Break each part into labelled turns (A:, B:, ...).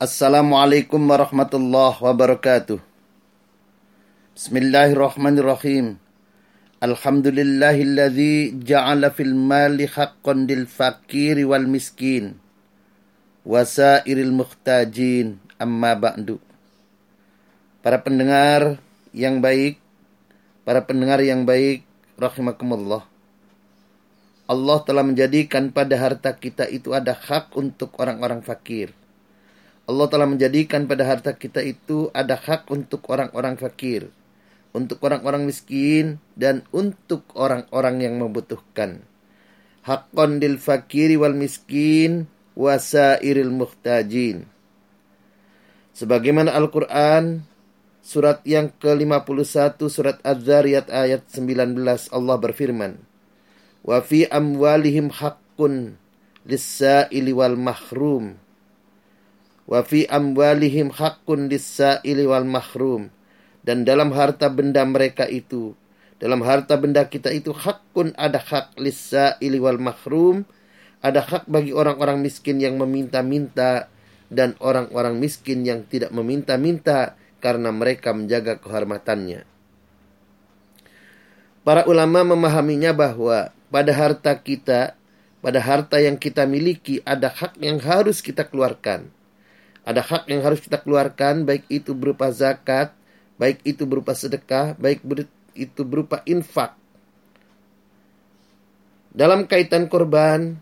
A: Assalamualaikum warahmatullahi wabarakatuh. Bismillahirrahmanirrahim. Alhamdulillahilladzi ja'ala fil mali haqqan lil fakiri wal miskin wasairil muhtajin amma ba'du. Para pendengar yang baik, para pendengar yang baik rahimakumullah. Allah telah menjadikan pada harta kita itu ada hak untuk orang-orang fakir. Allah telah menjadikan pada harta kita itu ada hak untuk orang-orang fakir, untuk orang-orang miskin, dan untuk orang-orang yang membutuhkan. Hakon dil fakiri wal miskin wasairil muhtajin. Sebagaimana Al-Quran surat yang ke-51 surat Az-Zariyat ayat 19 Allah berfirman. Wa fi amwalihim haqqun lis-sa'ili wal mahrum wa fi amwalihim haqqun lis-sa'ili wal mahrum dan dalam harta benda mereka itu dalam harta benda kita itu hakun ada hak lis-sa'ili wal mahrum ada hak bagi orang-orang miskin yang meminta-minta dan orang-orang miskin yang tidak meminta-minta karena mereka menjaga kehormatannya. Para ulama memahaminya bahwa pada harta kita, pada harta yang kita miliki ada hak yang harus kita keluarkan. Ada hak yang harus kita keluarkan, baik itu berupa zakat, baik itu berupa sedekah, baik itu berupa infak. Dalam kaitan korban,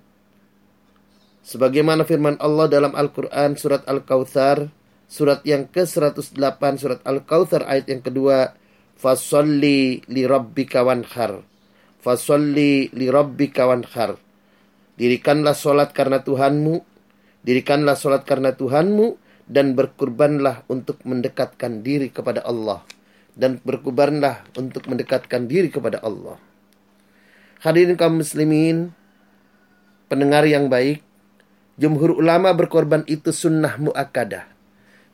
A: sebagaimana firman Allah dalam Al-Quran surat Al-Kawthar, surat yang ke-108 surat Al-Kawthar ayat yang kedua, Fasolli li rabbika wanhar. Fasolli li rabbika wanhar. Dirikanlah solat karena Tuhanmu Dirikanlah solat karena Tuhanmu dan berkurbanlah untuk mendekatkan diri kepada Allah. Dan berkurbanlah untuk mendekatkan diri kepada Allah. Hadirin kaum muslimin, pendengar yang baik, Jumhur ulama berkorban itu sunnah mu'akadah.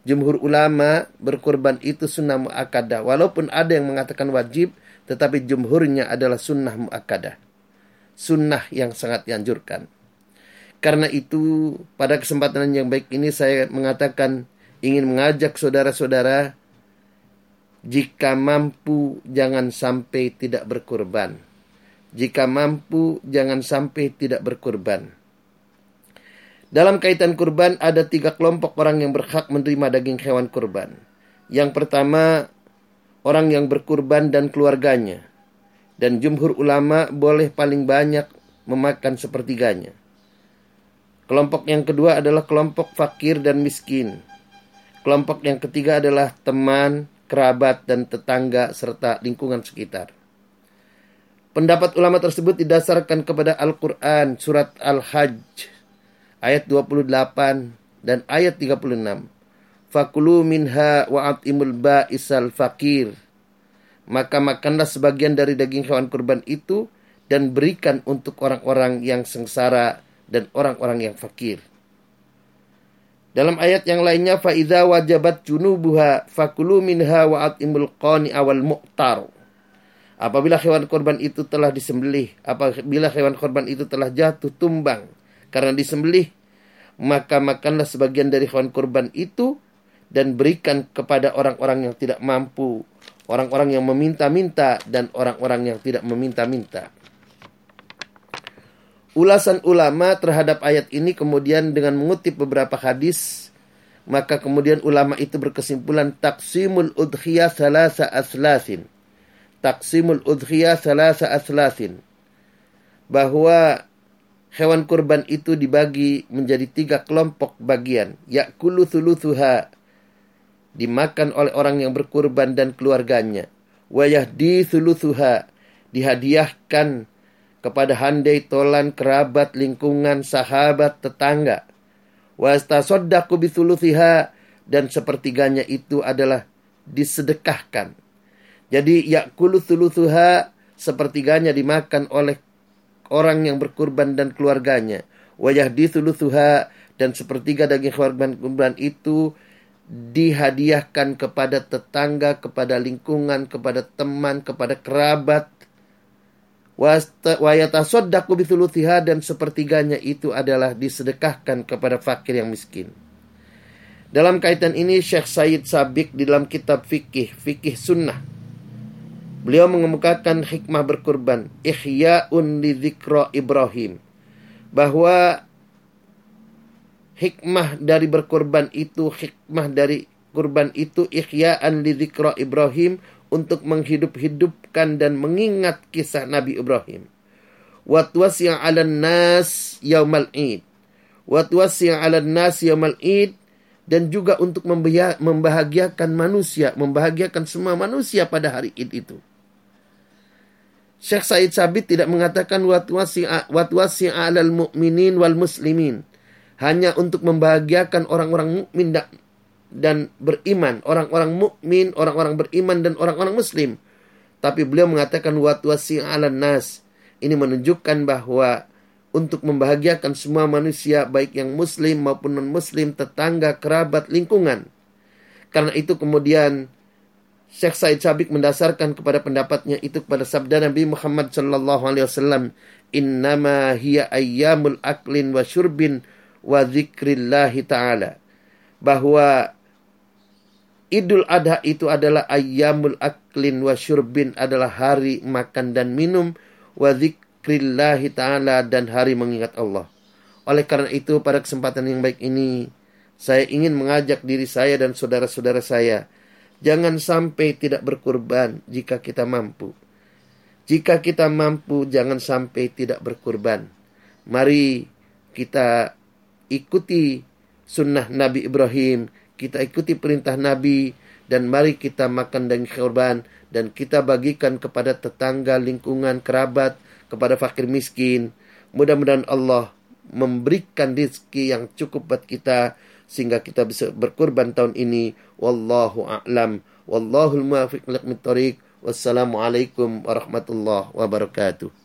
A: Jumhur ulama berkorban itu sunnah mu'akadah. Walaupun ada yang mengatakan wajib, tetapi jumhurnya adalah sunnah mu'akadah. Sunnah yang sangat dianjurkan. Karena itu, pada kesempatan yang baik ini saya mengatakan ingin mengajak saudara-saudara jika mampu jangan sampai tidak berkorban. Jika mampu jangan sampai tidak berkorban. Dalam kaitan kurban ada tiga kelompok orang yang berhak menerima daging hewan kurban. Yang pertama, orang yang berkurban dan keluarganya. Dan jumhur ulama boleh paling banyak memakan sepertiganya. Kelompok yang kedua adalah kelompok fakir dan miskin. Kelompok yang ketiga adalah teman, kerabat, dan tetangga serta lingkungan sekitar. Pendapat ulama tersebut didasarkan kepada Al-Quran surat Al-Hajj ayat 28 dan ayat 36. Fakulu minha wa'atimul ba'isal fakir. Maka makanlah sebagian dari daging hewan kurban itu dan berikan untuk orang-orang yang sengsara dan orang-orang yang fakir. Dalam ayat yang lainnya faida wajabat junubuha fakulu minha wa atimul qani awal mu'tar. Apabila hewan korban itu telah disembelih, apabila hewan korban itu telah jatuh tumbang karena disembelih, maka makanlah sebagian dari hewan korban itu dan berikan kepada orang-orang yang tidak mampu, orang-orang yang meminta-minta dan orang-orang yang tidak meminta-minta. Ulasan ulama terhadap ayat ini kemudian dengan mengutip beberapa hadis maka kemudian ulama itu berkesimpulan taksimul udhiyah salasa aslasin. Taksimul udhiyah salasa aslasin. Bahwa hewan kurban itu dibagi menjadi tiga kelompok bagian. Yakulu thuluthuha. Dimakan oleh orang yang berkurban dan keluarganya. Wayahdi thuluthuha. Dihadiahkan kepada handai tolan kerabat lingkungan sahabat tetangga. Wastasaddaqu bithuluthiha dan sepertiganya itu adalah disedekahkan. Jadi yakulu thuluthuha sepertiganya dimakan oleh orang yang berkurban dan keluarganya. Wajah di thuluthuha dan sepertiga daging korban kurban itu dihadiahkan kepada tetangga, kepada lingkungan, kepada teman, kepada kerabat, wayatasodaku bithuluthiha dan sepertiganya itu adalah disedekahkan kepada fakir yang miskin. Dalam kaitan ini Syekh Said Sabik di dalam kitab fikih, fikih sunnah. Beliau mengemukakan hikmah berkurban, ihya'un li Ibrahim. Bahwa hikmah dari berkurban itu, hikmah dari kurban itu ihya'an li Ibrahim untuk menghidup-hidupkan dan mengingat kisah Nabi Ibrahim. Watwasya 'alan nas yaumal id. Watwasya 'alan nas yaumal id dan juga untuk membahagiakan manusia, membahagiakan semua manusia pada hari Id itu. Syekh Said Sabit tidak mengatakan watwasi alal mu'minin wal muslimin hanya untuk membahagiakan orang-orang mukmin dan beriman, orang-orang mukmin, orang-orang beriman dan orang-orang muslim. Tapi beliau mengatakan watwasi alan nas. Ini menunjukkan bahwa untuk membahagiakan semua manusia baik yang muslim maupun non-muslim, tetangga, kerabat, lingkungan. Karena itu kemudian Syekh Said Sabik mendasarkan kepada pendapatnya itu kepada sabda Nabi Muhammad sallallahu alaihi wasallam, "Innama hiya ayyamul aklin wa syurbin wa dzikrillah taala." Bahwa Idul Adha itu adalah ayyamul aklin wa syurbin adalah hari makan dan minum wa zikrillahi ta'ala dan hari mengingat Allah. Oleh karena itu pada kesempatan yang baik ini saya ingin mengajak diri saya dan saudara-saudara saya jangan sampai tidak berkurban jika kita mampu. Jika kita mampu jangan sampai tidak berkurban. Mari kita ikuti sunnah Nabi Ibrahim, kita ikuti perintah Nabi dan mari kita makan dan korban dan kita bagikan kepada tetangga, lingkungan, kerabat, kepada fakir miskin. Mudah-mudahan Allah memberikan rezeki yang cukup buat kita sehingga kita bisa berkurban tahun ini. Wallahu a'lam. Wallahul muwaffiq Wassalamualaikum warahmatullahi wabarakatuh.